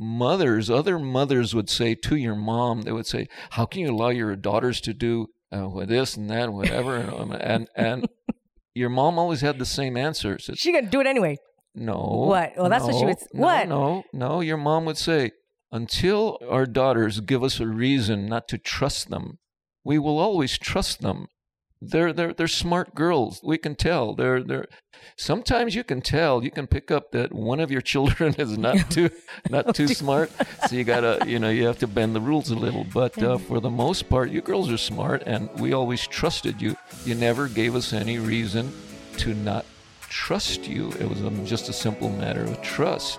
mothers, other mothers would say to your mom, they would say, "How can you allow your daughters to do uh, this and that, and whatever?" and and, your mom always had the same answer. Said, She gonna do it anyway. no. What? Well, that's what she would- no, what? No, no. Your mom would say, until our daughters give us a reason not to trust them, we will always trust them. They're they're they're smart girls. We can tell. They're they're. Sometimes you can tell. You can pick up that one of your children is not too not too smart. So you gotta you know you have to bend the rules a little. But uh, Mm-hmm. for the most part, you girls are smart, and we always trusted you. You never gave us any reason to not trust you. It was um, just a simple matter of trust.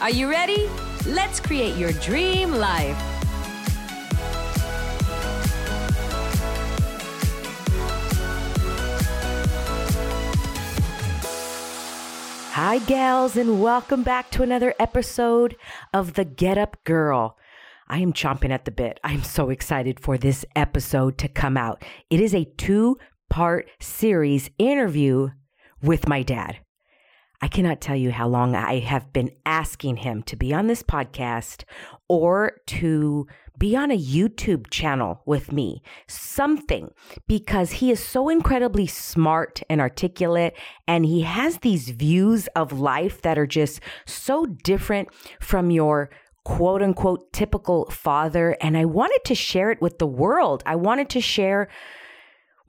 Are you ready? Let's create your dream life. Hi, gals, and welcome back to another episode of The Get Up Girl. I am chomping at the bit. I'm so excited for this episode to come out. It is a two part series interview with my dad. I cannot tell you how long I have been asking him to be on this podcast or to be on a YouTube channel with me, something, because he is so incredibly smart and articulate, and he has these views of life that are just so different from your quote unquote typical father. And I wanted to share it with the world. I wanted to share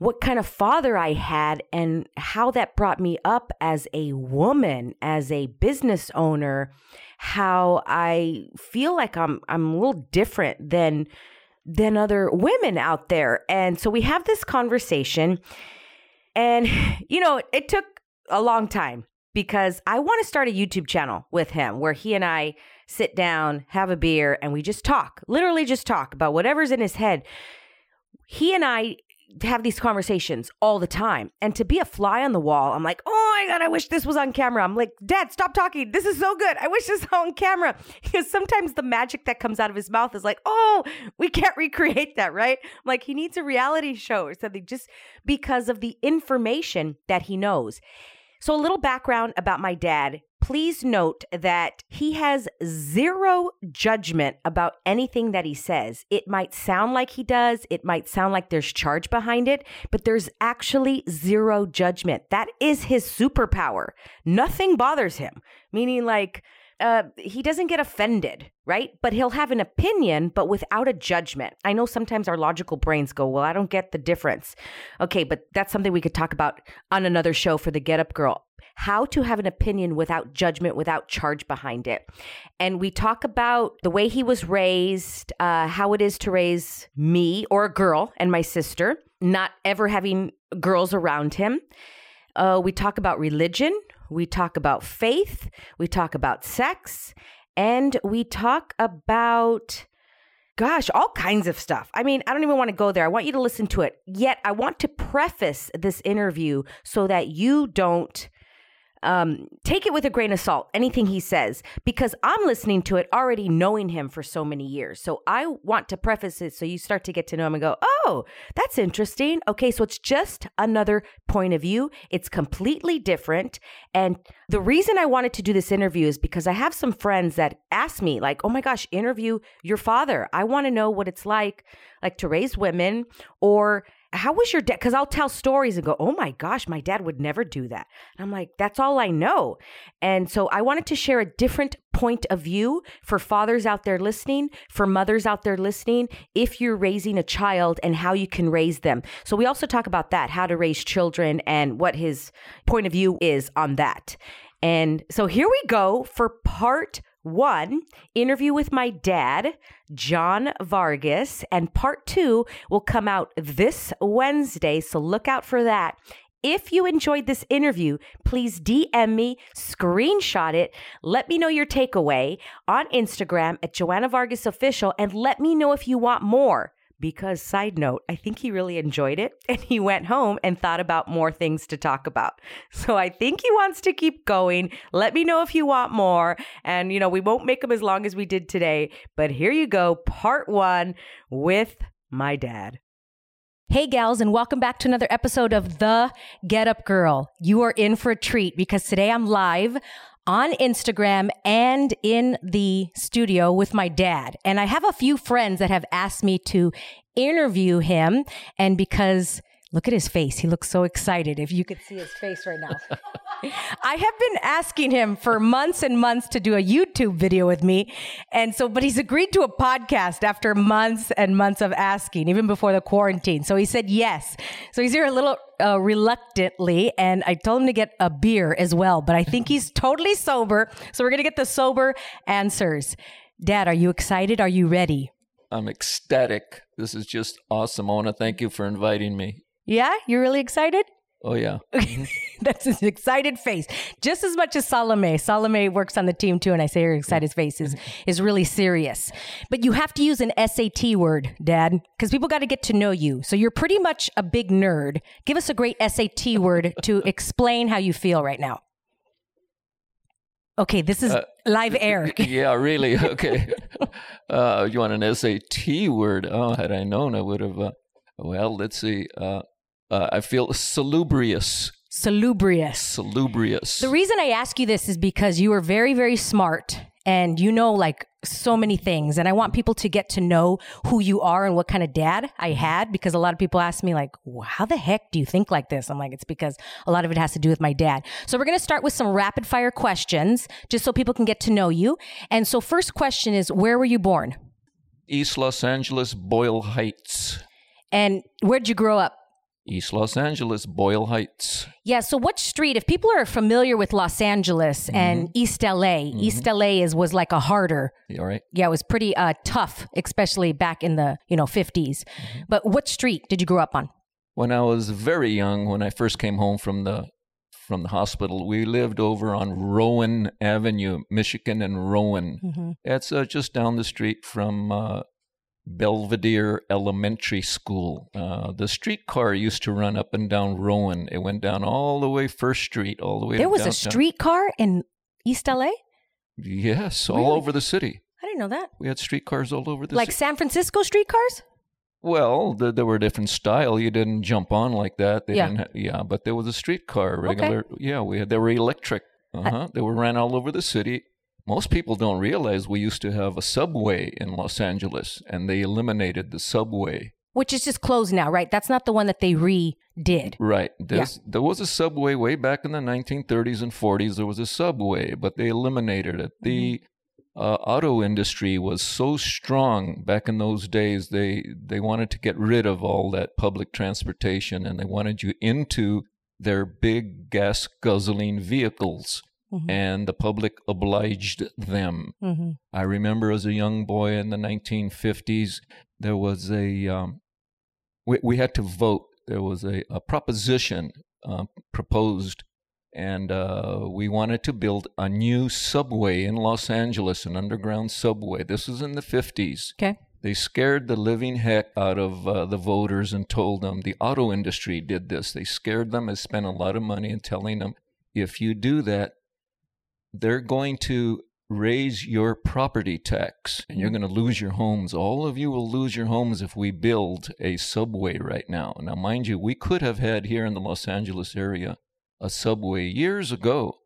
what kind of father I had and how that brought me up as a woman, as a business owner, how I feel like I'm I'm a little different than than other women out there. And so we have this conversation and you know, it took a long time because I want to start a YouTube channel with him where he and I sit down, have a beer and we just talk. Literally just talk about whatever's in his head. He and I have these conversations all the time. And to be a fly on the wall, I'm like, oh my God, I wish this was on camera. I'm like, Dad, stop talking. This is so good. I wish this was on camera. Because sometimes the magic that comes out of his mouth is like, oh, we can't recreate that, right? I'm like, he needs a reality show or something just because of the information that he knows. So, a little background about my dad. Please note that he has zero judgment about anything that he says. It might sound like he does, it might sound like there's charge behind it, but there's actually zero judgment. That is his superpower. Nothing bothers him, meaning, like, uh, he doesn't get offended, right? But he'll have an opinion, but without a judgment. I know sometimes our logical brains go, Well, I don't get the difference. Okay, but that's something we could talk about on another show for the Get Up Girl. How to have an opinion without judgment, without charge behind it. And we talk about the way he was raised, uh, how it is to raise me or a girl and my sister, not ever having girls around him. Uh, we talk about religion. We talk about faith. We talk about sex. And we talk about, gosh, all kinds of stuff. I mean, I don't even want to go there. I want you to listen to it. Yet, I want to preface this interview so that you don't um, take it with a grain of salt, anything he says, because I'm listening to it already knowing him for so many years. So I want to preface it so you start to get to know him and go, oh, that's interesting. Okay, so it's just another point of view. It's completely different. And the reason I wanted to do this interview is because I have some friends that ask me, like, oh my gosh, interview your father. I want to know what it's like, like to raise women or how was your dad? Because I'll tell stories and go, oh my gosh, my dad would never do that. And I'm like, that's all I know. And so I wanted to share a different point of view for fathers out there listening, for mothers out there listening, if you're raising a child and how you can raise them. So we also talk about that, how to raise children and what his point of view is on that. And so here we go for part one interview with my dad, John Vargas, and part two will come out this Wednesday. So look out for that If you enjoyed this interview, please DM me, screenshot it, let me know your takeaway on Instagram at Joanna Vargas Official, and let me know if you want more. Because, side note, I think he really enjoyed it and he went home and thought about more things to talk about. So I think he wants to keep going. Let me know if you want more. And, you know, we won't make them as long as we did today, but here you go, part one with my dad. Hey, gals, and welcome back to another episode of The Get Up Girl. You are in for a treat because today I'm live on Instagram and in the studio with my dad. And I have a few friends that have asked me to interview him. And because Look at his face. He looks so excited. If you could see his face right now. I have been asking him for months and months to do a YouTube video with me. And so, but he's agreed to a podcast after months and months of asking, even before the quarantine. So he said yes. So he's here a little uh, reluctantly. And I told him to get a beer as well, but I think he's totally sober. So we're going to get the sober answers. Dad, are you excited? Are you ready? I'm ecstatic. This is just awesome. I want to thank you for inviting me. Yeah, you're really excited? Oh, yeah. That's his excited face. Just as much as Salome. Salome works on the team too, and I say her excited face is, is really serious. But you have to use an SAT word, Dad, because people got to get to know you. So you're pretty much a big nerd. Give us a great SAT word to explain how you feel right now. Okay, this is uh, live air. yeah, really. Okay. uh, you want an SAT word? Oh, had I known, I would have. Uh, well, let's see. Uh, uh, I feel salubrious. Salubrious. Salubrious. The reason I ask you this is because you are very, very smart and you know like so many things. And I want people to get to know who you are and what kind of dad I had because a lot of people ask me like, how the heck do you think like this? I'm like, it's because a lot of it has to do with my dad. So we're going to start with some rapid fire questions just so people can get to know you. And so first question is, where were you born? East Los Angeles, Boyle Heights. And where'd you grow up? East Los Angeles, Boyle Heights. Yeah. So, what street? If people are familiar with Los Angeles mm-hmm. and East LA, mm-hmm. East LA is was like a harder. All right. Yeah, it was pretty uh, tough, especially back in the you know 50s. Mm-hmm. But what street did you grow up on? When I was very young, when I first came home from the from the hospital, we lived over on Rowan Avenue, Michigan and Rowan. Mm-hmm. It's uh, just down the street from uh, Belvedere Elementary School. Uh, the streetcar used to run up and down Rowan. It went down all the way First Street, all the way. There was downtown. a streetcar in East LA. Yes, really? all over the city. I didn't know that. We had streetcars all over the like city. San Francisco streetcars. Well, the, there were different style. You didn't jump on like that. They yeah. yeah, but there was a streetcar regular. Okay. Yeah, we had. They were electric. Uh huh. They were ran all over the city. Most people don't realize we used to have a subway in Los Angeles and they eliminated the subway. Which is just closed now, right? That's not the one that they redid. Right. yeah. There was a subway way back in the 1930s and 40s. There was a subway, but they eliminated it. The mm-hmm. uh, auto industry was so strong back in those days. They they wanted to get rid of all that public transportation, and they wanted you into their big gas guzzling vehicles mm-hmm. and the public obliged them. Mm-hmm. I remember as a young boy in the 1950s, there was a, um, we, we had to vote. There was a, a proposition uh, proposed, and uh, we wanted to build a new subway in Los Angeles, an underground subway. This was in the 50s. Okay. They scared the living heck out of uh, the voters and told them the auto industry did this. They scared them and spent a lot of money in telling them if you do that, they're going to raise your property tax and you're going to lose your homes. All of you will lose your homes if we build a subway right now. Now, mind you, we could have had here in the Los Angeles area a subway years ago,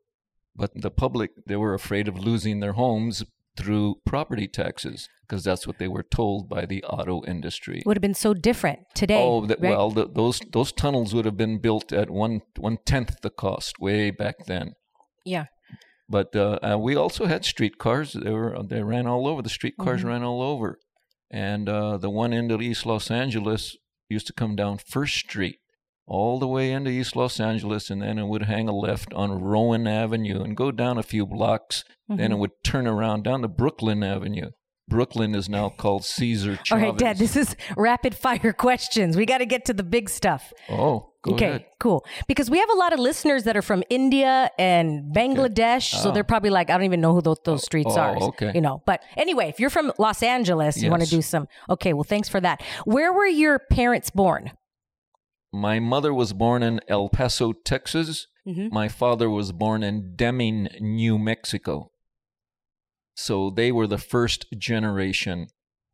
but the public, they were afraid of losing their homes through property taxes because that's what they were told by the auto industry. Would have been so different today. Oh, right? well, the, those those tunnels would have been built at one one tenth the cost way back then. Yeah. But uh, uh, we also had streetcars. They were they ran all over. The streetcars mm-hmm. ran all over, and uh, the one end of East Los Angeles used to come down First Street all the way into East Los Angeles, and then it would hang a left on Rowan Avenue and go down a few blocks. Mm-hmm. Then it mm-hmm. would turn around down to Brooklyn Avenue. Brooklyn is now called Cesar Chavez. All right, Dad, this is rapid fire questions. We got to get to the big stuff. Oh, go okay, ahead. cool. Because we have a lot of listeners that are from India and Bangladesh, so they're probably like, I don't even know who those, those streets oh, are. okay. You know, but anyway, if you're from Los Angeles, you want to do some. Okay, well, thanks for that. Where were your parents born? My mother was born in El Paso, Texas. Mhm. My father was born in Deming, New Mexico. So they were the first generation.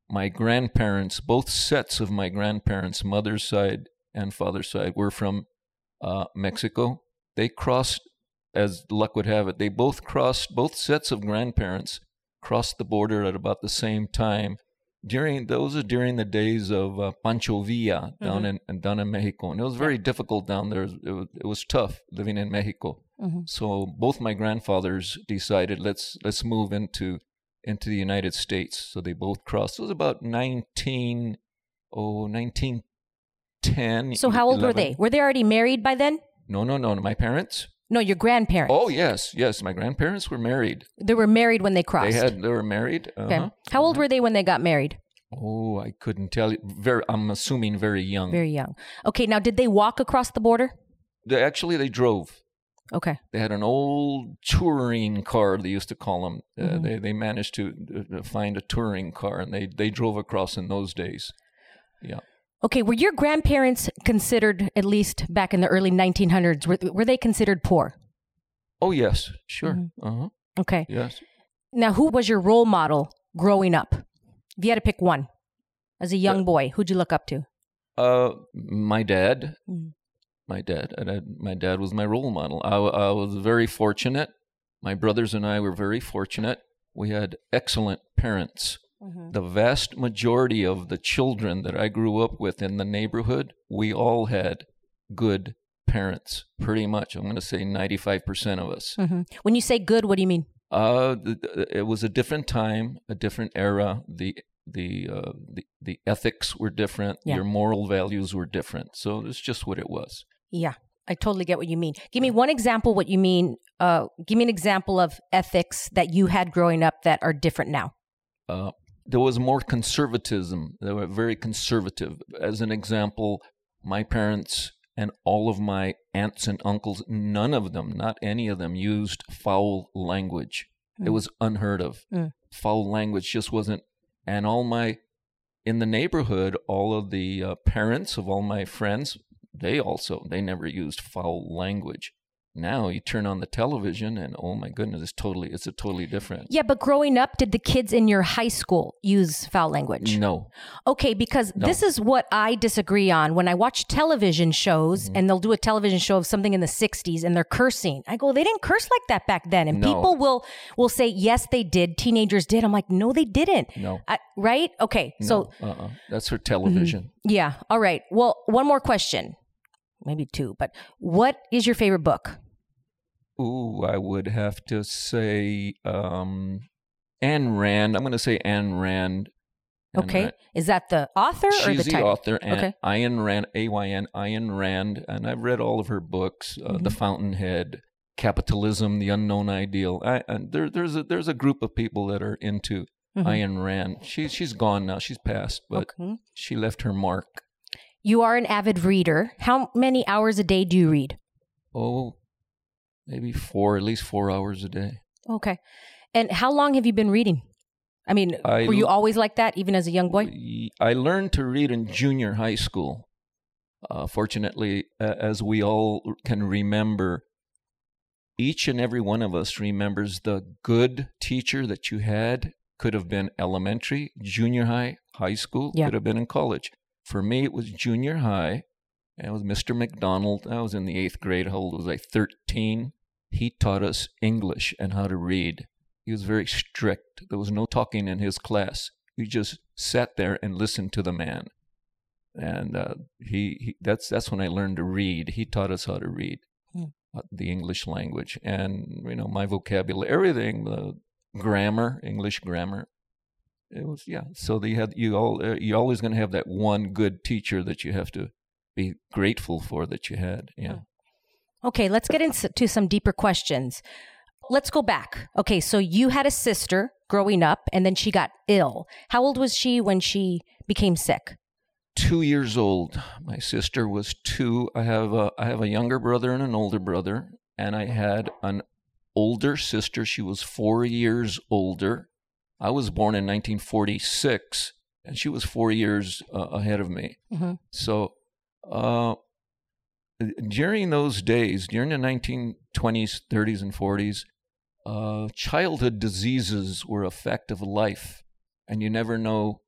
My grandparents, both sets of my grandparents, mother's side and father's side, were from uh, Mexico. They crossed, as luck would have it, they both crossed, both sets of grandparents crossed the border at about the same time. During those are during the days of uh, Pancho Villa down in down in Mexico, and it was very difficult down there. It was, it was tough living in Mexico. Mhm. So both my grandfathers decided let's let's move into into the United States. So they both crossed. It was about nineteen oh nineteen ten. So how old were they? Were they already married by then? No, no, no. My parents. No, your grandparents. Oh yes, yes. My grandparents were married. They were married when they crossed. They had they were married. okay. Uh-huh. How old were they when they got married? Oh, I couldn't tell you. Very, I'm assuming very young. Very young. Okay, now did they walk across the border? They, actually, they drove. Okay. They had an old touring car. They used to call them. Uh, Mhm. they they managed to uh, find a touring car, and they they drove across in those days. Yeah. Okay, were your grandparents considered, at least back in the early 1900s, were, were they considered poor? Oh yes, sure. Mhm. Uh huh. Okay. Yes. Now, who was your role model growing up? If you had to pick one as a young Uh, boy, who'd you look up to? Uh, my dad. Mm. My dad. And I, my dad was my role model. I was very fortunate. My brothers and I were very fortunate. We had excellent parents. The vast majority of the children that I grew up with in the neighborhood, we all had good parents. Pretty much, I'm going to say 95% of us. Mhm. When you say good, what do you mean? Uh, it was a different time, a different era. The the uh, the, the ethics were different. Yeah. Your moral values were different. So it's just what it was. Yeah, I totally get what you mean. Give me one example what you mean. Uh, give me an example of ethics that you had growing up that are different now. Uh, there was more conservatism. They were very conservative. As an example, my parents and all of my aunts and uncles, none of them, not any of them, used foul language. It Mm. was unheard of. Mm. Foul language just wasn't. And all my, in the neighborhood, all of the uh, parents of all my friends, they also, they never used foul language. Now you turn on the television and oh my goodness, it's totally, it's a totally different. Yeah, but growing up, did the kids in your high school use foul language? No. Okay, because No. this is what I disagree on. When I watch television shows Mm-hmm. and they'll do a television show of something in the 60s and they're cursing, I go, they didn't curse like that back then. And No. people will will say, yes, they did. Teenagers did. I'm like, no, they didn't. No. I, right? Okay, so uh-uh. that's for television. yeah, all right. Well, one more question, maybe two, but what is your favorite book? Ooh, I would have to say um, Anne Rand. I'm going to say Anne Rand. Okay, Rand. is that the author or She's the the, title? author, Anne, Okay. Ayn Rand, A-Y-N, Ayn Rand, and I've read all of her books, uh, Mm-hmm. The Fountainhead, Capitalism, The Unknown Ideal. I, and there, there's a there's a group of people that are into Mhm. Ayn Rand. She's she's gone now. She's passed, but Okay. she left her mark. You are an avid reader. How many hours a day do you read? Oh, maybe four, at least four hours a day. Okay. And how long have you been reading? I mean, I were you always like that, even as a young boy? I learned to read in junior high school. Uh, fortunately, as we all can remember, each and every one of us remembers the good teacher that you had. Could have been elementary, junior high, high school, Yeah. could have been in college. For me, it was junior high. And it was Mr. McDonald. I was in the eighth grade. How old was I? 13. He taught us English and how to read. He was very strict. There was no talking in his class. You just sat there and listened to the man. And uh, he, he that's that's when I learned to read. He taught us how to read Hmm. uh, the English language, and you know my vocabulary, everything, the grammar, English grammar. It was yeah. So they had you all. Uh, you're always going to have that one good teacher that you have to be grateful for that you had. Yeah. Okay, let's get into some deeper questions. Let's go back. Okay, so you had a sister growing up and then she got ill. How old was she when she became sick? Two years old. My sister was two. I have a, I have a younger brother and an older brother, and I had an older sister. She was four years older. I was born in 1946, and she was four years uh, ahead of me. Mm-hmm. So, uh, during those days, during the 1920s, 30s, and 40s, uh, childhood diseases were a fact of life, and you never know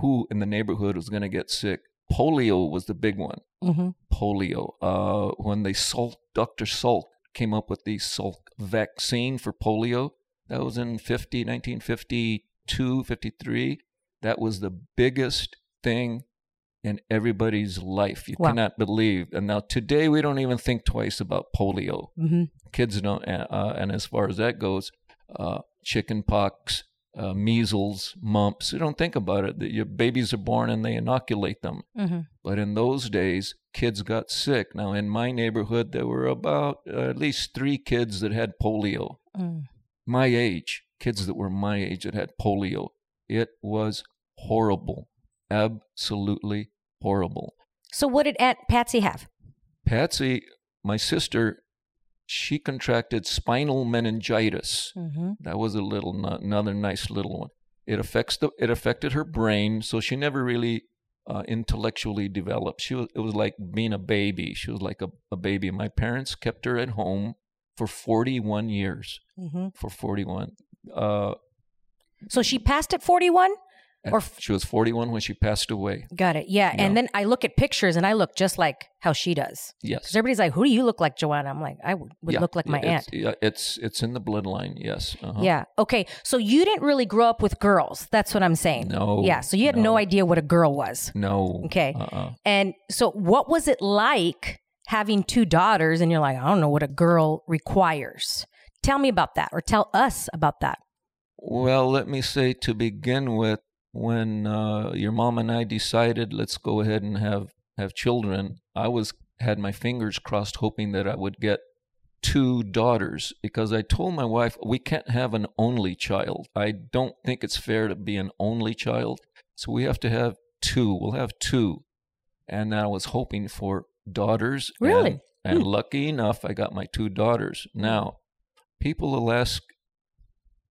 who in the neighborhood was going to get sick. Polio was the big one. Mm-hmm. Polio. Uh, when they Salk, Dr. Salk came up with the Salk vaccine for polio, that was in 50, 1952, 53. That was the biggest thing in everybody's life. You Wow. cannot believe. And now today we don't even think twice about polio. Mm-hmm. Kids don't. Uh, and as far as that goes, uh, chicken pox, uh, measles, mumps. You don't think about it. That Your babies are born and they inoculate them. Mm-hmm. But in those days, kids got sick. Now, in my neighborhood, there were about uh, at least three kids that had polio. Mm. My age, kids that were my age that had polio. It was horrible. Absolutely horrible. So what did Aunt Patsy have? Patsy, my sister, she contracted spinal meningitis. Mm-hmm. That was a little another nice little one. It affects the it affected her brain, so she never really uh, intellectually developed. She was it was like being a baby. She was like a, a baby. My parents kept her at home for 41 years. Mm-hmm. For 41, uh, So she passed at 41? Or f- she was 41 when she passed away. Got it. Yeah. And then I look at pictures and I look just like how she does. Yes. Because everybody's like, who do you look like, Joanna? I'm like, I would, Yeah, look like my yeah, aunt. It's, yeah, it's it's in the bloodline. Yes. Uh-huh. Yeah. Okay. So you didn't really grow up with girls. That's what I'm saying. No. Yeah. So you had no, no. idea what a girl was. No. Okay. Uh-uh. And so what was it like having two daughters and you're like, I don't know what a girl requires? Tell me about that or tell us about that. Well, let me say to begin with, when uh, your mom and I decided let's go ahead and have have children, I was had my fingers crossed, hoping that I would get two daughters because I told my wife we can't have an only child. I don't think it's fair to be an only child, so we have to have two. We'll have two, and I was hoping for daughters. Really? And, and lucky enough, I got my two daughters. Now, people will ask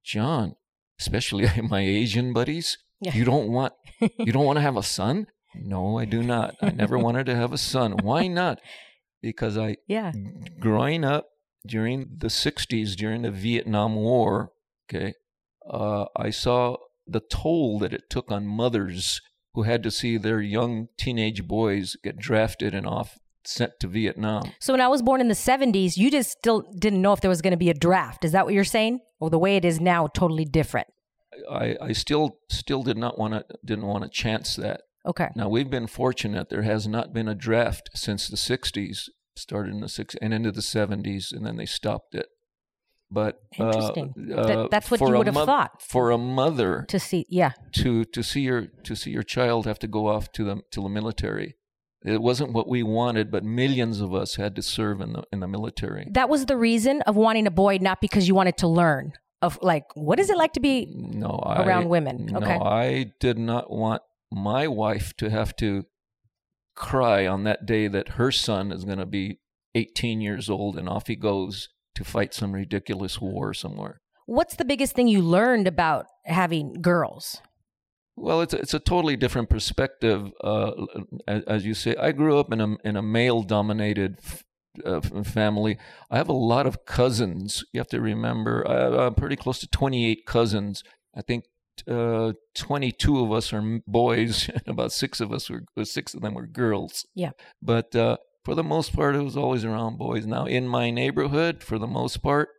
John, especially my Asian buddies, Yeah. you don't want you don't want to have a son? No, I do not. I never wanted to have a son. Why not? Because I Yeah. growing up during the 60s during the Vietnam War, okay, uh, I saw the toll that it took on mothers who had to see their young teenage boys get drafted and off sent to Vietnam. So when I was born in the 70s, you just still didn't know if there was going to be a draft. Is that what you're saying? Or the way it is now, totally different? I, I still still did not want to didn't want to chance that. Okay. Now we've been fortunate. There has not been a draft since the '60s, started in the '60s and into the '70s, and then they stopped it. But uh, Interesting. uh, That- that's what you would have moth- thought. For a mother To see, yeah. to to see your to see your child have to go off to the to the military, it wasn't what we wanted. But millions of us had to serve in the in the military. That was the reason of wanting a boy, not because you wanted to learn of like, what is it like to be No, around I, women? No, Okay. I did not want my wife to have to cry on that day that her son is going to be 18 years old and off he goes to fight some ridiculous war somewhere. What's the biggest thing you learned about having girls? Well, it's a, it's a totally different perspective. Uh, as, as you say, I grew up in a in a male dominated f- uh, family. I have a lot of cousins. You have to remember, I uh, pretty close to 28 cousins. I think uh, 22 of us are boys, and about six of us were six of them were girls. Yeah. But uh, for the most part, it was always around boys. Now, in my neighborhood, for the most part,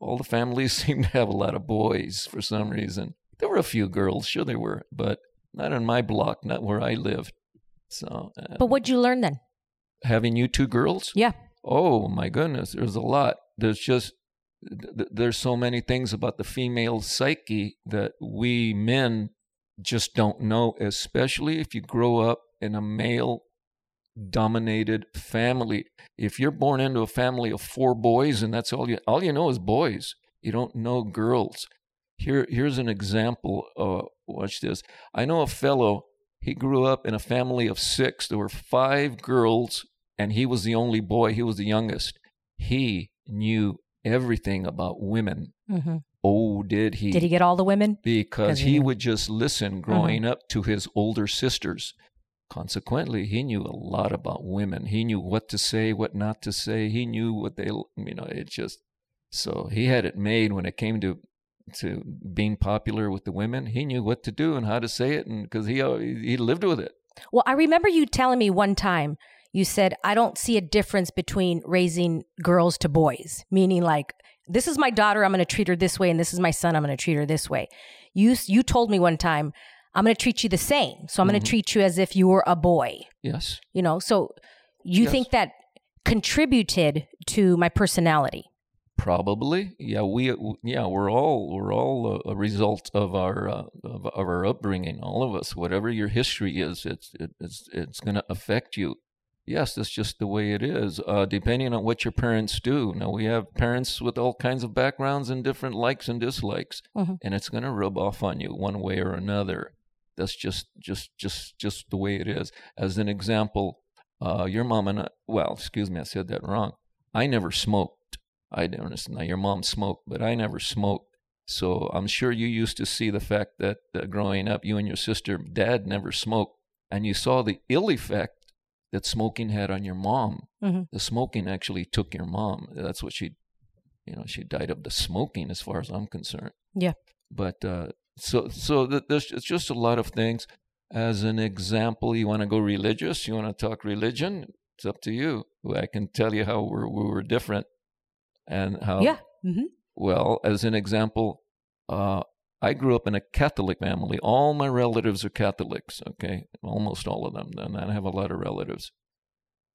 all the families seem to have a lot of boys for some reason. There were a few girls, sure there were, but not in my block, not where I lived. So, uh, But what'd you learn then? having you two girls, Yeah. oh my goodness, there's a lot. There's just th- th- there's so many things about the female psyche that we men just don't know, especially if you grow up in a male dominated family. If you're born into a family of four boys and that's all you all you know is boys. You don't know girls. Here, here's an example. Uh, watch this. I know a fellow. He grew up in a family of six. There were five girls, and he was the only boy. He was the youngest. He knew everything about women. hmm Oh, did he? Did he get all the women? Because he he would just listen growing up to his older sisters. Consequently, he knew a lot about women. He knew what to say, what not to say. He knew what they, you know, it just so he had it made when it came to to being popular with the women. He knew what to do and how to say it, and because he uh, he lived with it. Well, I remember you telling me one time, you said, I don't see a difference between raising girls to boys, meaning like, this is my daughter, I'm going to treat her this way, and this is my son, I'm going to treat her this way. You, you told me one time, I'm going to treat you the same. So I'm going Mhm. to treat you as if you were a boy, Yes, you know? So you Yes. think that contributed to my personality? probably. Yeah, we yeah we're all we're all a, a result of our uh, of, of our upbringing. All of us, whatever your history is, it's it, it's it's going to affect you. Yes, that's just the way it is. Uh, depending on what your parents do. Now we have parents with all kinds of backgrounds and different likes and dislikes, Mhm. and it's going to rub off on you one way or another. That's just just just just the way it is. As an example, uh, your mom and I, well, excuse me, I said that wrong. I never smoked. I don't understand. Now your mom smoked, but I never smoked. So I'm sure you used to see the fact that uh, growing up, you and your sister, dad never smoked, and you saw the ill effect that smoking had on your mom. Mhm. The smoking actually took your mom. That's what she, you know, she died of the smoking, as far as I'm concerned. Yeah. But uh, so so th- there's it's just a lot of things. As an example, you want to go religious? You want to talk religion? It's up to you. I can tell you how we're, we were different, and how Yeah. hmm well, as an example, uh, I grew up in a Catholic family. All my relatives are Catholics, okay? Almost all of them. And I have a lot of relatives.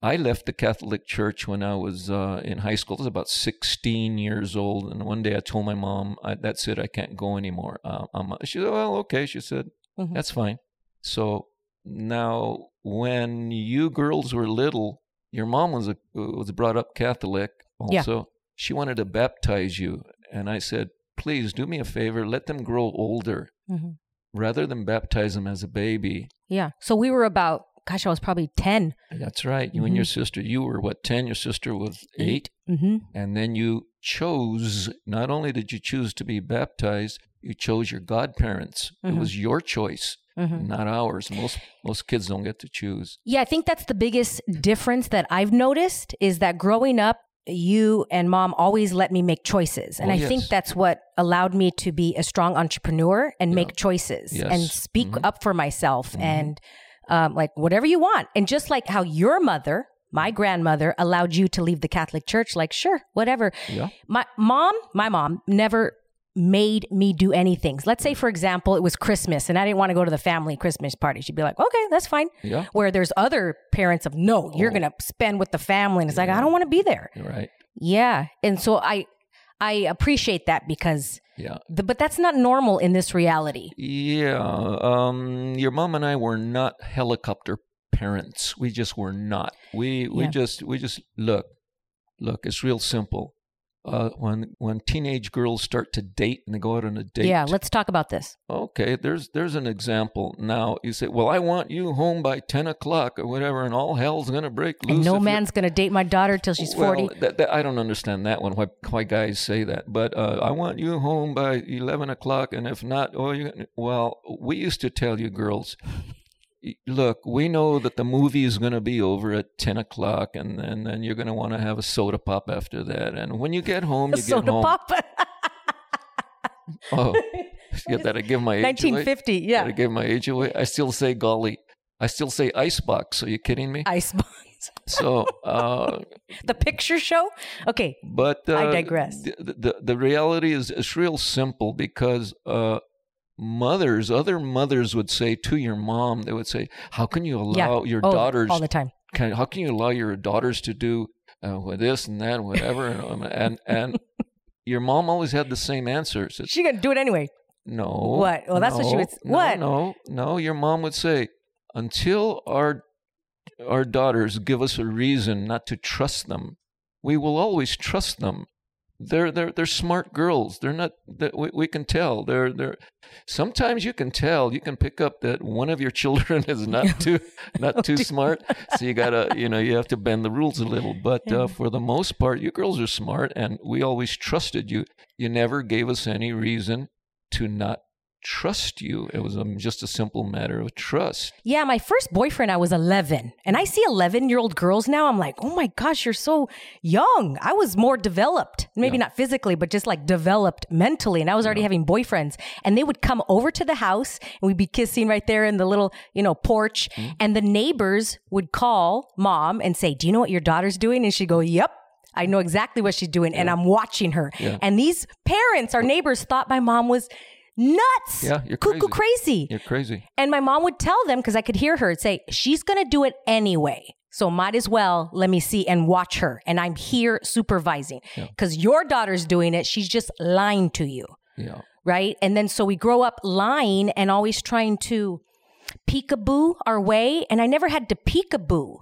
I left the Catholic Church when I was uh, in high school. I was about 16 years old. And one day I told my mom, I, That's it, I can't go anymore. Uh, I'm, she said, Well, okay. She said, Mhm. That's fine. So now, when you girls were little, your mom was, a, was brought up Catholic Yeah. also. She wanted to baptize you. And I said, please do me a favor, let them grow older hmm rather than baptize them as a baby. Yeah. So we were about, gosh, I was probably 10. That's right. You and your sister, you were what, 10? Your sister was 8. Mm-hmm. And then you chose, not only did you choose to be baptized, you chose your godparents. Mhm. It was your choice, Mm-hmm. not ours. Most most kids don't get to choose. Yeah, I think that's the biggest difference that I've noticed is that growing up, you and mom always let me make choices. And Oh, I think that's what allowed me to be a strong entrepreneur and make choices Yes. and speak Mhm. up for myself Mhm. and um, like whatever you want. And just like how your mother, my grandmother, allowed you to leave the Catholic Church, like, sure, whatever. Yeah. My mom, my mom never made me do anything. Let's say, for example, it was Christmas and I didn't want to go to the family Christmas party. She'd be like, okay, that's fine. Yeah. Where there's other parents of, no, you're Oh. going to spend with the family. And it's like, I don't want to be there. You're right. Yeah. And so I, I appreciate that because, Yeah. the, but that's not normal in this reality. Yeah. Um, your mom and I were not helicopter parents. We just were not. We we Yeah. just we just look, look. It's real simple. Uh, when when teenage girls start to date and they go out on a date. Yeah. Let's talk about this. Okay. There's there's an example. Now you say, well, I want you home by ten o'clock or whatever, and all hell's gonna break loose. And no you're- man's going to date my daughter till she's 40. that, that, I don't understand that one. Why, why guys say that? But uh, I want you home by eleven o'clock, and if not, oh, you. Well, we used to tell you girls, look, we know that the movie is going to be over at ten o'clock, and then then you're going to want to have a soda pop after that, and when you get home, you Soda get home. Soda pop. Oh, yeah, that I give my age away. 1950. Yeah. I give my age away. I still say golly. I still say icebox. Are you kidding me? Icebox. So, uh, the picture show? Okay. But uh, I digress. The, the the reality is it's real simple because uh, mothers, other mothers would say to your mom, they would say, "How can you allow your Oh, daughters? all the time. Can, how can you allow your daughters to do uh, with this and that, and whatever?" and and, and your mom always had the same answer. Said, She gonna do it anyway. no. What? Well, that's what she would- no, what? No, no. Your mom would say, until our our daughters give us a reason not to trust them, we will always trust them. They're they're they're smart girls. They're not that we, we can tell. They're they're sometimes you can tell. You can pick up that one of your children is not too not too smart. So you gotta you know you have to bend the rules a little. But uh, for the most part, you girls are smart, and we always trusted you. You never gave us any reason to not trust you. It was um, just a simple matter of trust. Yeah, my first boyfriend, I was 11. And I see 11 year old girls now. I'm like, oh my gosh, you're so young. I was more developed, maybe Yeah. not physically, but just like developed mentally. And I was already having boyfriends. And they would come over to the house and we'd be kissing right there in the little, you know, porch. Mm-hmm. And the neighbors would call mom and say, do you know what your daughter's doing? And she'd go, yep. I know exactly what she's doing, and I'm watching her. Yeah. And these parents, our neighbors, thought my mom was nuts, Yeah, you're cuckoo crazy. crazy. You're crazy. And my mom would tell them because I could hear her say, she's going to do it anyway. So might as well let me see and watch her. And I'm here supervising because your daughter's doing it. She's just lying to you. Yeah. Right. And then so we grow up lying and always trying to peekaboo our way. And I never had to peekaboo.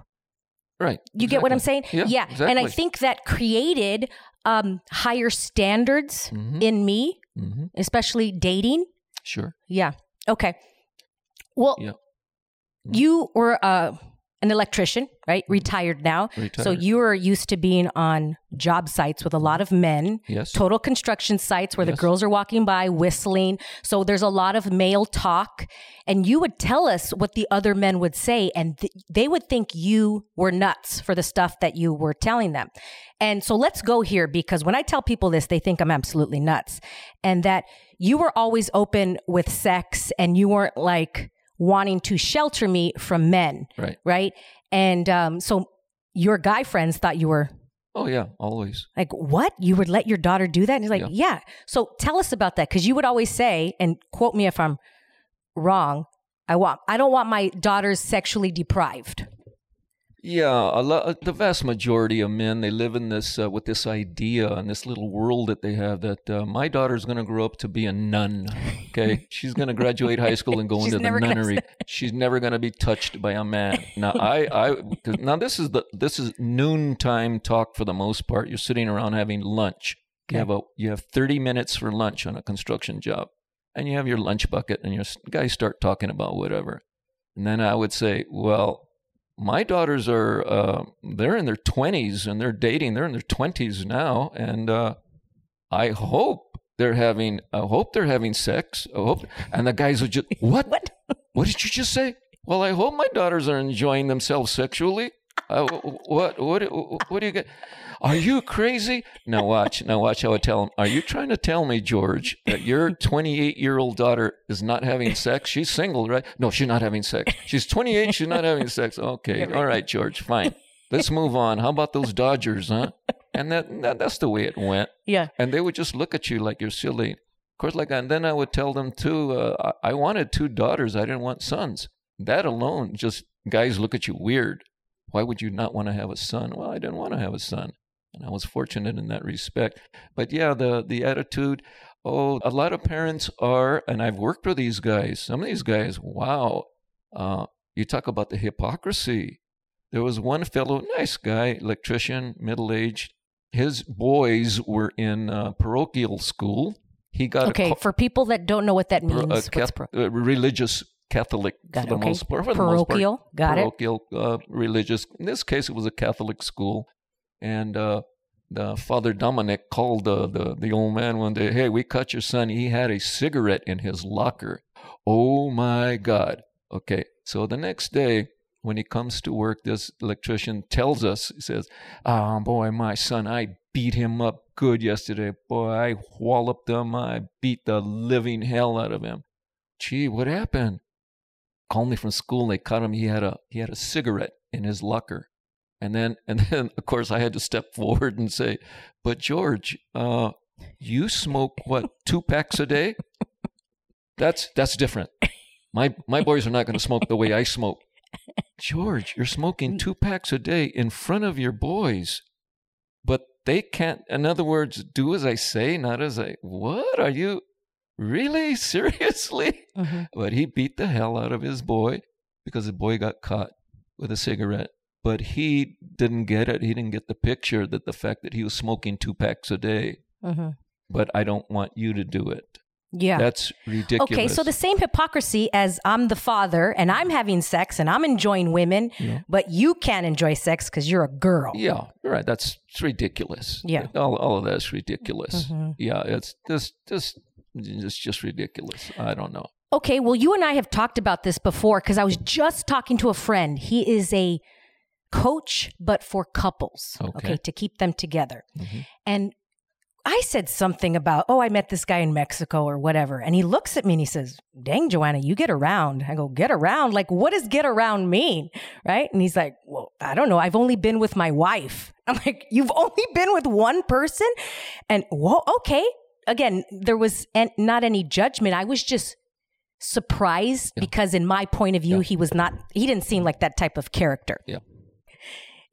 Right. You get what I'm saying? Yeah, Exactly. And I think that created um, higher standards Mhm. in me, hmm especially dating. Sure. Yeah. Okay. Well, Yeah. you were uh, an electrician, right? Mm-hmm. Retired now. So you were used to being on job sites with a lot of men. Yes. Total construction sites where the girls are walking by whistling. So there's a lot of male talk. And you would tell us what the other men would say, and th- they would think you were nuts for the stuff that you were telling them. And so let's go here because when I tell people this, they think I'm absolutely nuts. And that you were always open with sex and you weren't like wanting to shelter me from men, Right. right? And um, so your guy friends thought you were Oh yeah. Always. like, what? You would let your daughter do that? And he's like, yeah. So tell us about that. Cause you would always say, and quote me if I'm wrong, I want, I don't want my daughters sexually deprived. Yeah, a lot, the vast majority of men they live in this uh, with this idea and this little world that they have that uh, my daughter's going to grow up to be a nun. Okay, she's going to graduate high school and go into the nunnery. She's never going to be touched by a man. Now I, I now this is the this is noontime talk for the most part. You're sitting around having lunch. You have a you have 30 minutes for lunch on a construction job, and you have your lunch bucket, and your guys start talking about whatever. And then I would say, well, my daughters are uh, they're in their 20s and they're dating. They're in their 20s now, and uh, I hope they're having. I hope they're having sex. I hope. And the guys would just what? What? What did you just say? Well, I hope my daughters are enjoying themselves sexually. Uh, what? What? What do you get? Are you crazy? Now watch. Now watch how I tell them. Are you trying to tell me, George, that your 28 year old daughter is not having sex? She's single, right? No, she's not having sex. She's 28. She's not having sex. Okay. All right, George. Fine. Let's move on. How about those Dodgers, huh? And that, that that's the way it went. Yeah. And they would just look at you like you're silly. Of course, like, and then I would tell them too. Uh, I I wanted two daughters. I didn't want sons. That alone, just guys look at you weird. Why would you not want to have a son? Well, I didn't want to have a son, and I was fortunate in that respect. But yeah, the the attitude. Oh, a lot of parents are, and I've worked with these guys. Some of these guys, wow. Uh, you talk about the hypocrisy. There was one fellow, nice guy, electrician, middle aged. His boys were in uh, parochial school. He got Okay. a, For people that don't know what that means, pro- a what's Cath- pro- uh, religious Catholic Got for it, the okay. most part. For the most part. parochial. Got it. parochial, uh, religious. In this case, it was a Catholic school, and uh, the Father Dominic called the, the the old man one day. Hey, we caught your son. He had a cigarette in his locker. Oh my God. Okay, so the next day. When he comes to work, this electrician tells us, he says, Oh boy, my son, I beat him up good yesterday. Boy, I walloped him. I beat the living hell out of him. Gee, what happened? called me from school. They caught him. He had a he had a cigarette in his locker, and then and then of course I had to step forward and say, "But George, uh, you smoke what two packs a day? That's that's different. My my boys are not going to smoke the way I smoke. George, you're smoking two packs a day in front of your boys, but they can't. In other words, do as I say, not as I. What are you? Really? Seriously? Mhm. But he beat the hell out of his boy because the boy got caught with a cigarette. But he didn't get it. He didn't get the picture that the fact that he was smoking two packs a day hmm but I don't want you to do it. Yeah. That's ridiculous. Okay, so the same hypocrisy as I'm the father and I'm having sex and I'm enjoying women, Yeah. but you can't enjoy sex because you're a girl. Yeah, right. That's it's ridiculous. Yeah. all, all of that's ridiculous. Mhm. Yeah, it's just just it's just ridiculous. I don't know. Okay, well, you and I have talked about this before because I was just talking to a friend. He is a coach, but for couples, Okay. to keep them together. Mhm. And I said something about, oh, I met this guy in Mexico or whatever. And he looks at me and he says, dang, Joanna, you get around. I go, get around? Like, what does get around mean? Right. And he's like, well, I don't know. I've only been with my wife. I'm like, you've only been with one person? And, well, okay. Again, there was an, not any judgment. I was just surprised Yeah. because, in my point of view, Yeah. he was not, he didn't seem like that type of character. Yeah.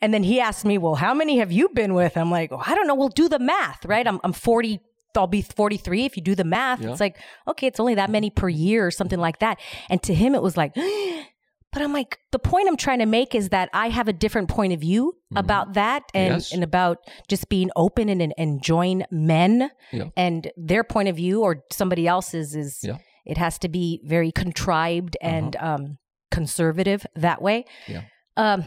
And then he asked me, well, how many have you been with? I'm like, well, I don't know. We'll do the math, right? I'm, I'm 40, I'll be 43 if you do the math. Yeah. It's like, okay, it's only that many per year or something like that. And to him, it was like, but I'm like, the point I'm trying to make is that I have a different point of view Mhm. about that and, Yes. and about just being open and, and enjoying men Yeah. and their point of view or somebody else's is Yeah. it has to be very contrived and um, conservative that way. Yeah. Um,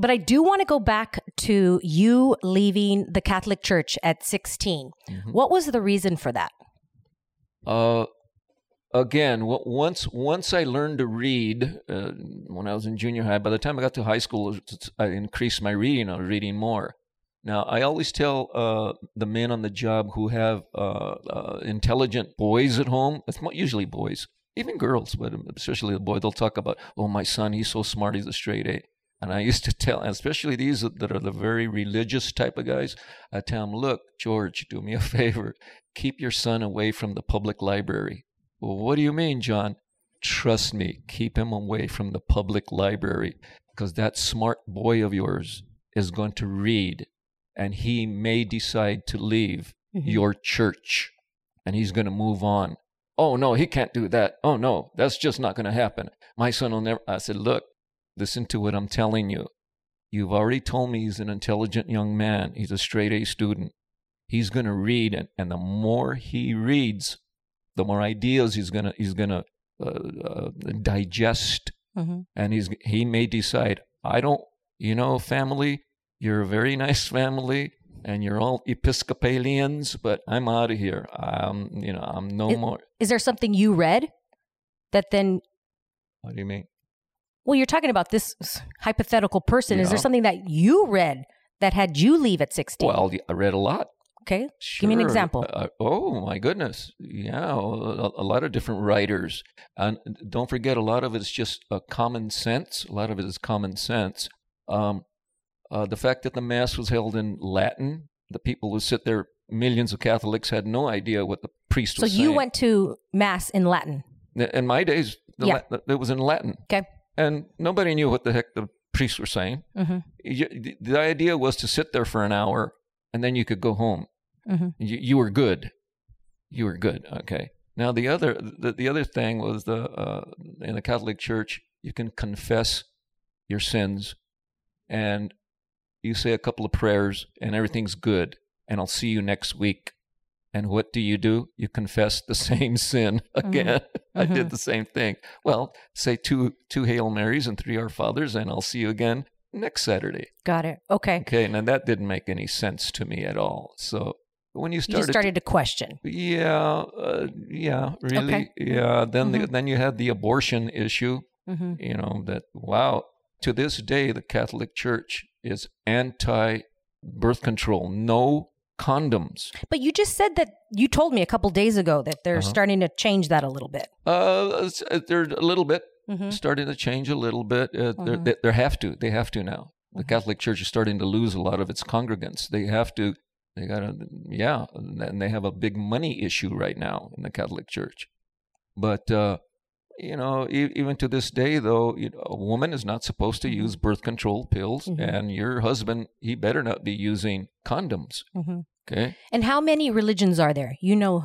but I do want to go back to you leaving the Catholic Church at 16. Mhm. What was the reason for that? Uh, again, w- once once I learned to read uh, when I was in junior high, by the time I got to high school, I increased my reading. I was reading more. Now, I always tell uh, the men on the job who have uh, uh, intelligent boys at home, it's usually boys, even girls, but especially the boy, they'll talk about, oh, my son, he's so smart, he's a straight A. And I used to tell, especially these that are the very religious type of guys, I tell them, look, George, do me a favor. Keep your son away from the public library. Well, what do you mean, John? Trust me, keep him away from the public library because that smart boy of yours is going to read and he may decide to leave mm-hmm. your church and he's going to move on. Oh, no, he can't do that. Oh, no, that's just not going to happen. My son will never. I said, look, listen to what I'm telling you. You've already told me he's an intelligent young man. He's a straight A student. He's going to read, and, and the more he reads, the more ideas he's going to he's going to uh, uh, digest, Mhm. and he's he may decide. I don't, you know, family. You're a very nice family, and you're all Episcopalians, but I'm out of here. I'm, you know, I'm no It- more. Is there something you read that then, What do you mean? Well, you're talking about this hypothetical person. Is there something that you read that had you leave at 16? Well, I read a lot. okay. Give me an example. Uh, oh my goodness, yeah, a, a lot of different writers, and don't forget, a lot of it's just uh, common sense. A lot of it is common sense. Um, uh, the fact that the mass was held in Latin, the people who sit there, millions of Catholics had no idea what the priest was So you saying. went to Mass in Latin. in my days. The Yeah. It was in Latin, Okay. And nobody knew what the heck the priests were saying. hmm You- the- the idea was to sit there for an hour, and then you could go home. hmm you, you were good. You were good. Okay. Now the other the, the other thing was the uh, in the Catholic Church you can confess your sins, and you say a couple of prayers, and everything's good, and I'll see you next week. And what do you do? You confess the same sin again. I Mhm. did the same thing. Well, say two two Hail Marys and three Our Fathers, and I'll see you again next Saturday. Got it. Okay. Okay, now that didn't make any sense to me at all. So when you You started, just started to question. yeah, uh, yeah, really, Okay. yeah. Then the, Mhm. then you had the abortion issue. Mm-hmm. You know that wow. To this day, the Catholic Church is anti-birth control. No condoms. But you just said that you told me a couple days ago that they're Uh-huh. starting to change that a little bit. Uh, uh, they're a little bit hmm starting to change a little bit. Uh, Mhm. they, they have to. They have to now. The Mhm. Catholic Church is starting to lose a lot of its congregants. They have to. They gotta. Yeah, and they have a big money issue right now in the Catholic Church. But uh, you know, e- even to this day, though, you know, a woman is not supposed to Mhm. use birth control pills, Mhm. and your husband, he better not be using condoms. hmm Okay. And how many religions are there? You know,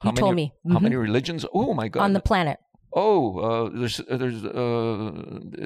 How you told many- me How Mhm. many religions? Oh my God! on the planet. Oh, uh, there's there's uh,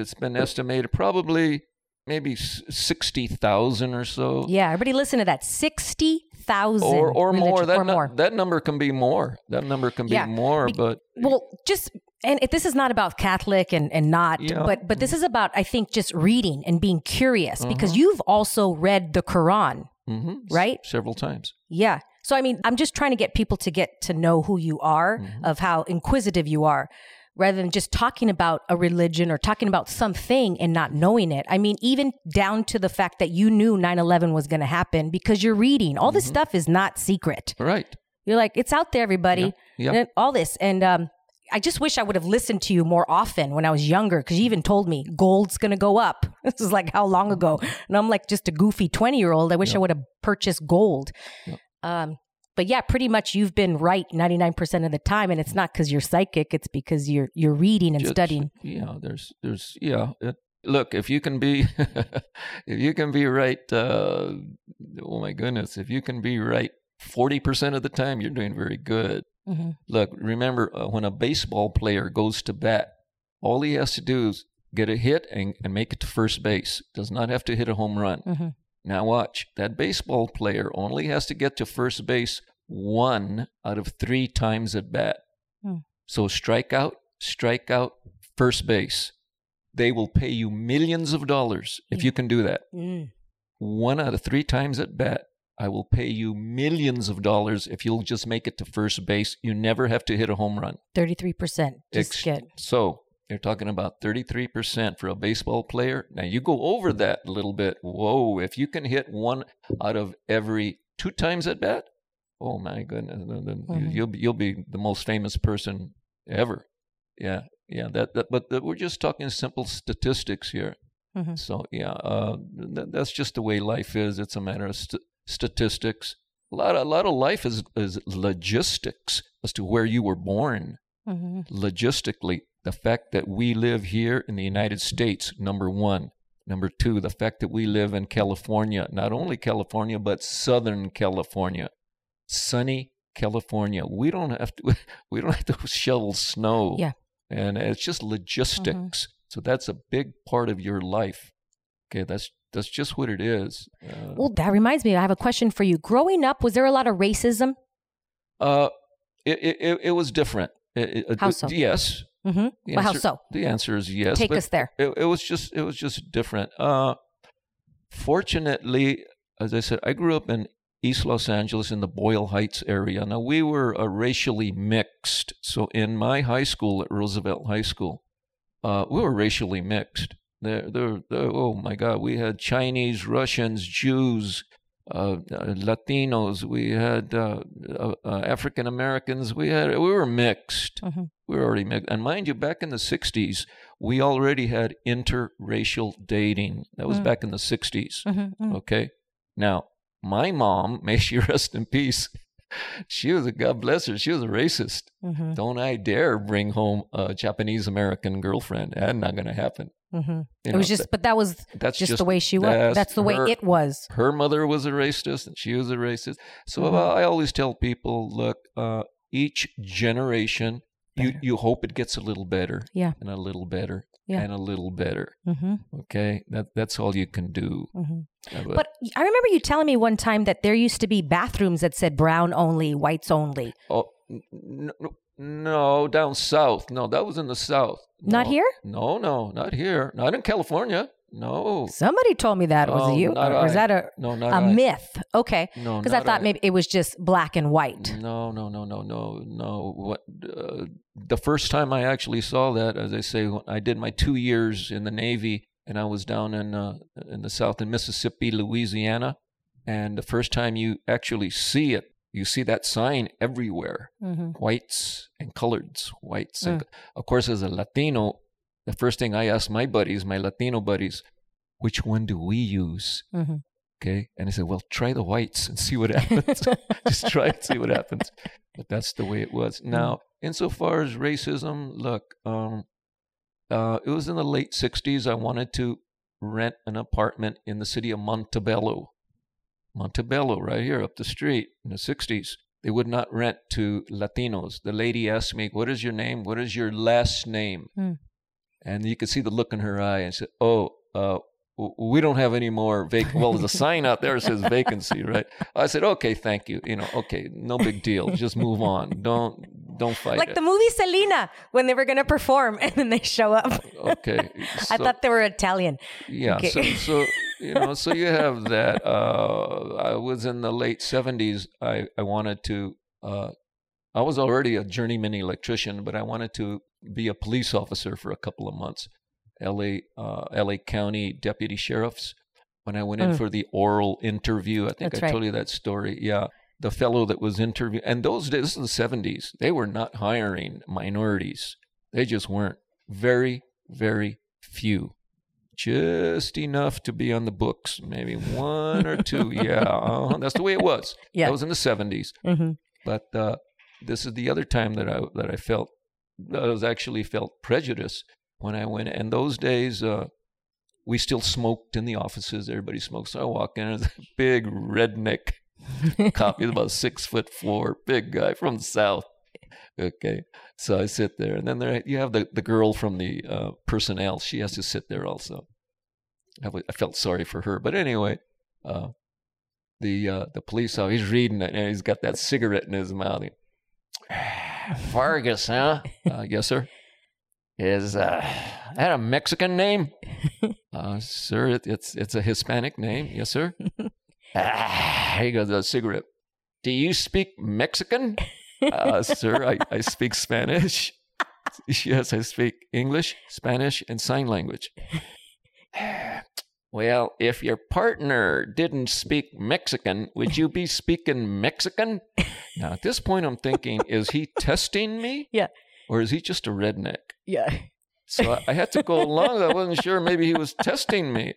it's been estimated probably maybe 60,000 or so. Yeah, everybody listen to that. 60,000 Or, or more. That, or nu- more. that number can be more. That number can be Yeah, more, be- but Well, just and if this is not about Catholic and and not, Yeah. but but this is about I think just reading and being curious because Uh-huh. you've also read the Quran, mhm, s- right? several times. yeah. So I mean, I'm just trying to get people to get to know who you are, Mhm. of how inquisitive you are, rather than just talking about a religion or talking about something and not knowing it. I mean, even down to the fact that you knew 9/11 was going to happen because you're reading. All this Mhm. stuff is not secret. Right. You're like, it's out there, everybody. Yeah. And all this. And um, I just wish I would have listened to you more often when I was younger because you even told me gold's going to go up. This is like how long ago? And I'm like just a goofy 20 year old. I wish Yeah. I would have purchased gold. Yeah. Um, but yeah, pretty much you've been right 99% of the time. And it's not because you're psychic, it's because you're, you're reading and Just- studying. Yeah, there's, there's, yeah. It, look, if you can be, if you can be right, uh, oh my goodness, if you can be right 40% of the time, you're doing very good. Hmm Look, remember uh, when a baseball player goes to bat, all he has to do is get a hit and, and make it to first base. Does not have to hit a home run. hmm Now watch, that baseball player only has to get to first base one out of three times at bat. Hmm. So strike out, strike out, first base. They will pay you millions of dollars if you can do that. Mm. One out of three times at bat. I will pay you millions of dollars if you'll just make it to first base. You never have to hit a home run. 33%. Just Ex- get. So you're talking about 33% for a baseball player. Now you go over that a little bit. Whoa, if you can hit one out of every two times at bat, oh my goodness, then then you- Mhm. you'll be, you'll be the most famous person ever. Yeah, yeah. That, that but that, we're just talking simple statistics here. Mhm. So yeah, uh, that, that's just the way life is. It's a matter of st- statistics. A lot, a lot of life is is logistics as to where you were born hmm logistically, the fact that we live here in the United States, number one. Number two, the fact that we live in California, not only California, but Southern California, sunny California. We don't have to, we don't have to shovel snow. Yeah. And it's just logistics. So that's a big part of your life. Okay. That's, that's just what it is. Uh, Well, that reminds me, I have a question for you. Growing up, was there a lot of racism? uh, it, it, it, was different. It- it- How so? Yes. hmm The Well, how answer- so? The answer is yes. Take us there. it, it was just it was just different. Uh, fortunately, as I said, I grew up in East Los Angeles in the Boyle Heights area. Now we were uh, racially mixed. So in my high school at Roosevelt High School, uh, we were racially mixed. There, there, there, oh my God, we had Chinese, Russians, Jews, uh, uh, Latinos. We had uh, uh, uh, African Americans. We had we were mixed. Mhm. We were already mixed. And mind you, back in the '60s, we already had interracial dating. That was Mm. back in the '60s. hmm Okay. Now, my mom, may she rest in peace, she was a God bless her. She was a racist. hmm Don't I dare bring home a Japanese American girlfriend. That's not going to happen. Hmm It know, was just, but that was that's just, the way she was. That's the way her- it was. her mother was a racist and she was a racist. So uh, I always tell people, look, uh, each generation, you, Better. you hope it gets a little better, Yeah. and a little better, Yeah. and a little better. hmm Okay, that that's all you can do. hmm Uh, But I remember you telling me one time that there used to be bathrooms that said brown only, whites only. oh, n- n- no, down south. No, that was in the south. Not here? No, no, not here. Not in California. No, Somebody told me that. Was Oh, it you? not Or was I. that a, no, not a I. myth? Okay. No, Because I thought I. maybe it was just black and white. No, no, no, no, no, no. What uh, the first time I actually saw that, as I say, I did my two years in the Navy, and I was down in uh, in the South in Mississippi, Louisiana, and the first time you actually see it, you see that sign everywhere: hmm whites and coloreds, whites. Mm. And, of course, as a Latino, the first thing I ask my buddies, my Latino buddies, which one do we use? hmm Okay. And I said, well, try the whites and see what happens. Just try and see what happens. But that's the way it was. Now, insofar as racism, look, um, uh, it was in the late 60s. I wanted to rent an apartment in the city of Montebello. Montebello, right here up the street in the 60s. They would not rent to Latinos. The lady asked me, What is your name? What is your last name? Hmm. And you could see the look in her eye and said, Oh, uh, we don't have any more vac. Well, there's a sign out there that says vacancy, right? I said, okay, thank you. You know, okay, no big deal. Just move on. Don't don't fight Like it. the movie Selena when they were going to perform and then they show up. okay. I thought they were Italian. Yeah. Okay. So, so you know, so you have that. Uh, I was in the late seventies. I I wanted to. Uh, I was already a journeyman electrician, but I wanted to be a police officer for a couple of months. L.A. Uh, L.A. County deputy sheriffs. When I went in Mm. for the oral interview, I think That's I right. told you that story. Yeah. The fellow that was interviewed, and those days, this is the 70s, they were not hiring minorities. They just weren't. Very, very few just enough to be on the books, maybe one or two. Yeah, uh, that's the way it was. Yeah. that was in the seventies. hmm But uh, this is the other time that I that I felt that I was actually felt prejudice when I went. And those days, uh, we still smoked in the offices. Everybody smoked. So I walk in, and a big redneck cop. He's about six foot four, big guy from the south. Okay, so I sit there, and then there you have the, the girl from the uh, personnel. She has to sit there also. I, w- I felt sorry for her, but anyway, uh, the uh, the police officer he's reading it, and he's got that cigarette in his mouth. He, Vargas, huh? Uh, yes, sir. Is uh, that a Mexican name? Uh, sir, it, it's it's a Hispanic name. Yes, sir. ah, he goes, a cigarette. Do you speak Mexican? Uh, sir, I, I speak Spanish. yes, I speak English, Spanish, and sign language. well, if your partner didn't speak Mexican, would you be speaking Mexican? Now, at this point, I'm thinking, is he testing me? Yeah. Or is he just a redneck? Yeah. So I, I had to go along. I wasn't sure. Maybe he was testing me.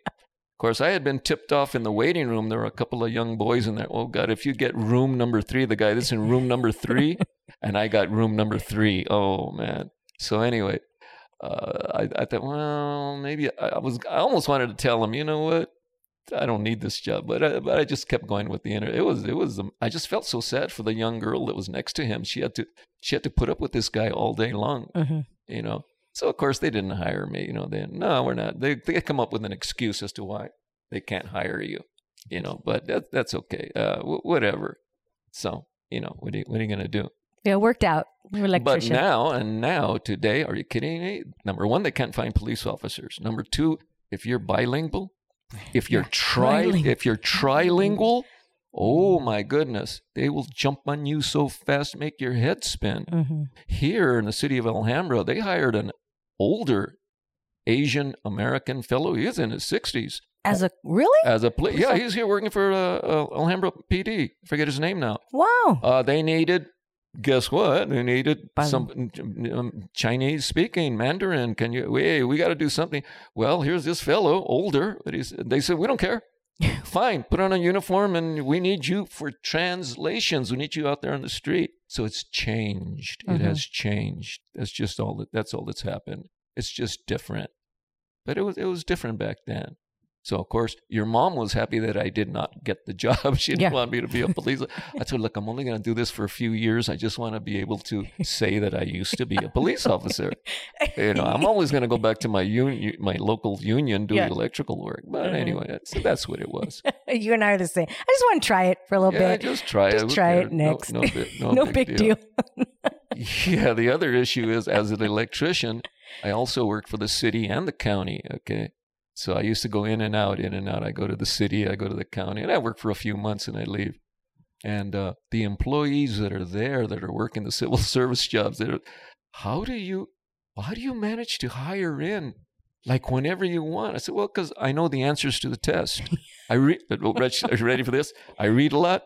Of course, I had been tipped off in the waiting room. There were a couple of young boys in there. Oh God, if you get room number three, the guy that's in room number three, and I got room number three. Oh man. So anyway, uh, I, I thought, well, maybe I, I was. I almost wanted to tell him, you know what? I don't need this job, but I, but I just kept going with the inner. It was it was. Um, I just felt so sad for the young girl that was next to him. She had to she had to put up with this guy all day long hmm you know. So of course they didn't hire me. You know, they no, we're not. They they come up with an excuse as to why they can't hire you. You know, but that that's okay. Uh, w- whatever. So you know, what are you, what are you gonna do? Yeah, it worked out. But now and now today, are you kidding me? Number one, they can't find police officers. Number two, if you're bilingual, if you're Yeah, tri, trilingual. if you're trilingual, oh my goodness, they will jump on you so fast, make your head spin hmm here in the city of Alhambra, they hired an older Asian American fellow. He is in his 60s As a really? as a poli- yeah, he's here working for uh, uh, Alhambra PD. Forget his name now. wow. Uh, they needed, guess what? They needed some um, Chinese speaking Mandarin. Can you? Hey, we got to do something. Well, here's this fellow, older, but he's. They said we don't care. Fine, put on a uniform, and we need you for translations. We need you out there on the street. So it's changed. It Mhm. has changed. That's just all. That, that's all that's happened. It's just different. But it was it was different back then. So of course, your mom was happy that I did not get the job. She didn't Yeah. want me to be a police. Officer. I told her, look, I'm only going to do this for a few years. I just want to be able to say that I used to be a police officer. You know, I'm always going to go back to my union, my local union, doing Yeah. electrical work. But Mhm. anyway, that's, that's what it was. you and I are the same. I just want to try it for a little yeah, bit. just try Just it. Who try it cares? No- No, big, no, no big deal. Yeah, the other issue is as an electrician, I also work for the city and the county. Okay. So I used to go in and out, in and out. I go to the city, I go to the county, and I work for a few months and I leave. And uh, the employees that are there that are working the civil service jobs, that are, how do you, how do you manage to hire in like whenever you want? I said, well, because I know the answers to the test. I read. Are you ready for this? I read a lot.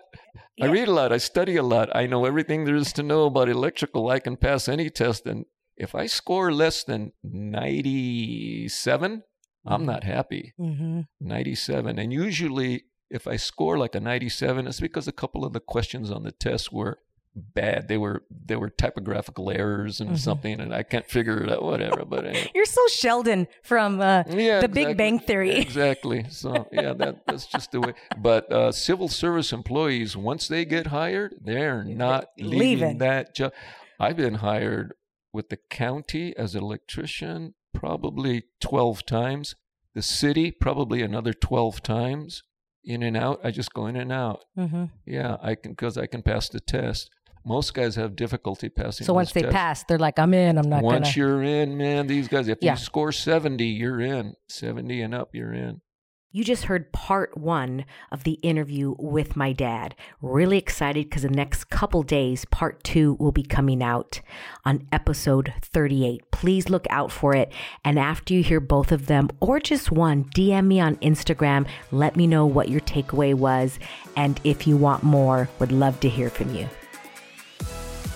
I read a lot. I study a lot. I know everything there is to know about electrical. I can pass any test. And if I score less than 97, I'm Mhm. not happy. hmm 97. And usually, if I score like a 97, it's because a couple of the questions on the test were bad. They were they were typographical errors and Mhm. something, and I can't figure it out. Whatever. But anyway. You're so Sheldon from uh, Yeah, The Big. Bang Theory. Exactly. So yeah, that that's just the way. But uh, civil service employees, once they get hired, they're not leaving, Leaving. that job. I've been hired with the county as an electrician probably twelve times. The city, probably another 12 times. In and out. I just go in and out. Mm-hmm. Yeah, I can because I can pass the test. Most guys have difficulty passing. So once they tests. pass, they're like, I'm in. I'm not once gonna. you're in, man, these guys. If Yeah. you score 70, you're in. 70 and up, you're in. You just heard part one of the interview with my dad. Really excited because the next couple days, part two will be coming out on episode 38. Please look out for it. And after you hear both of them or just one, DM me on Instagram. Let me know what your takeaway was. And if you want more, would love to hear from you.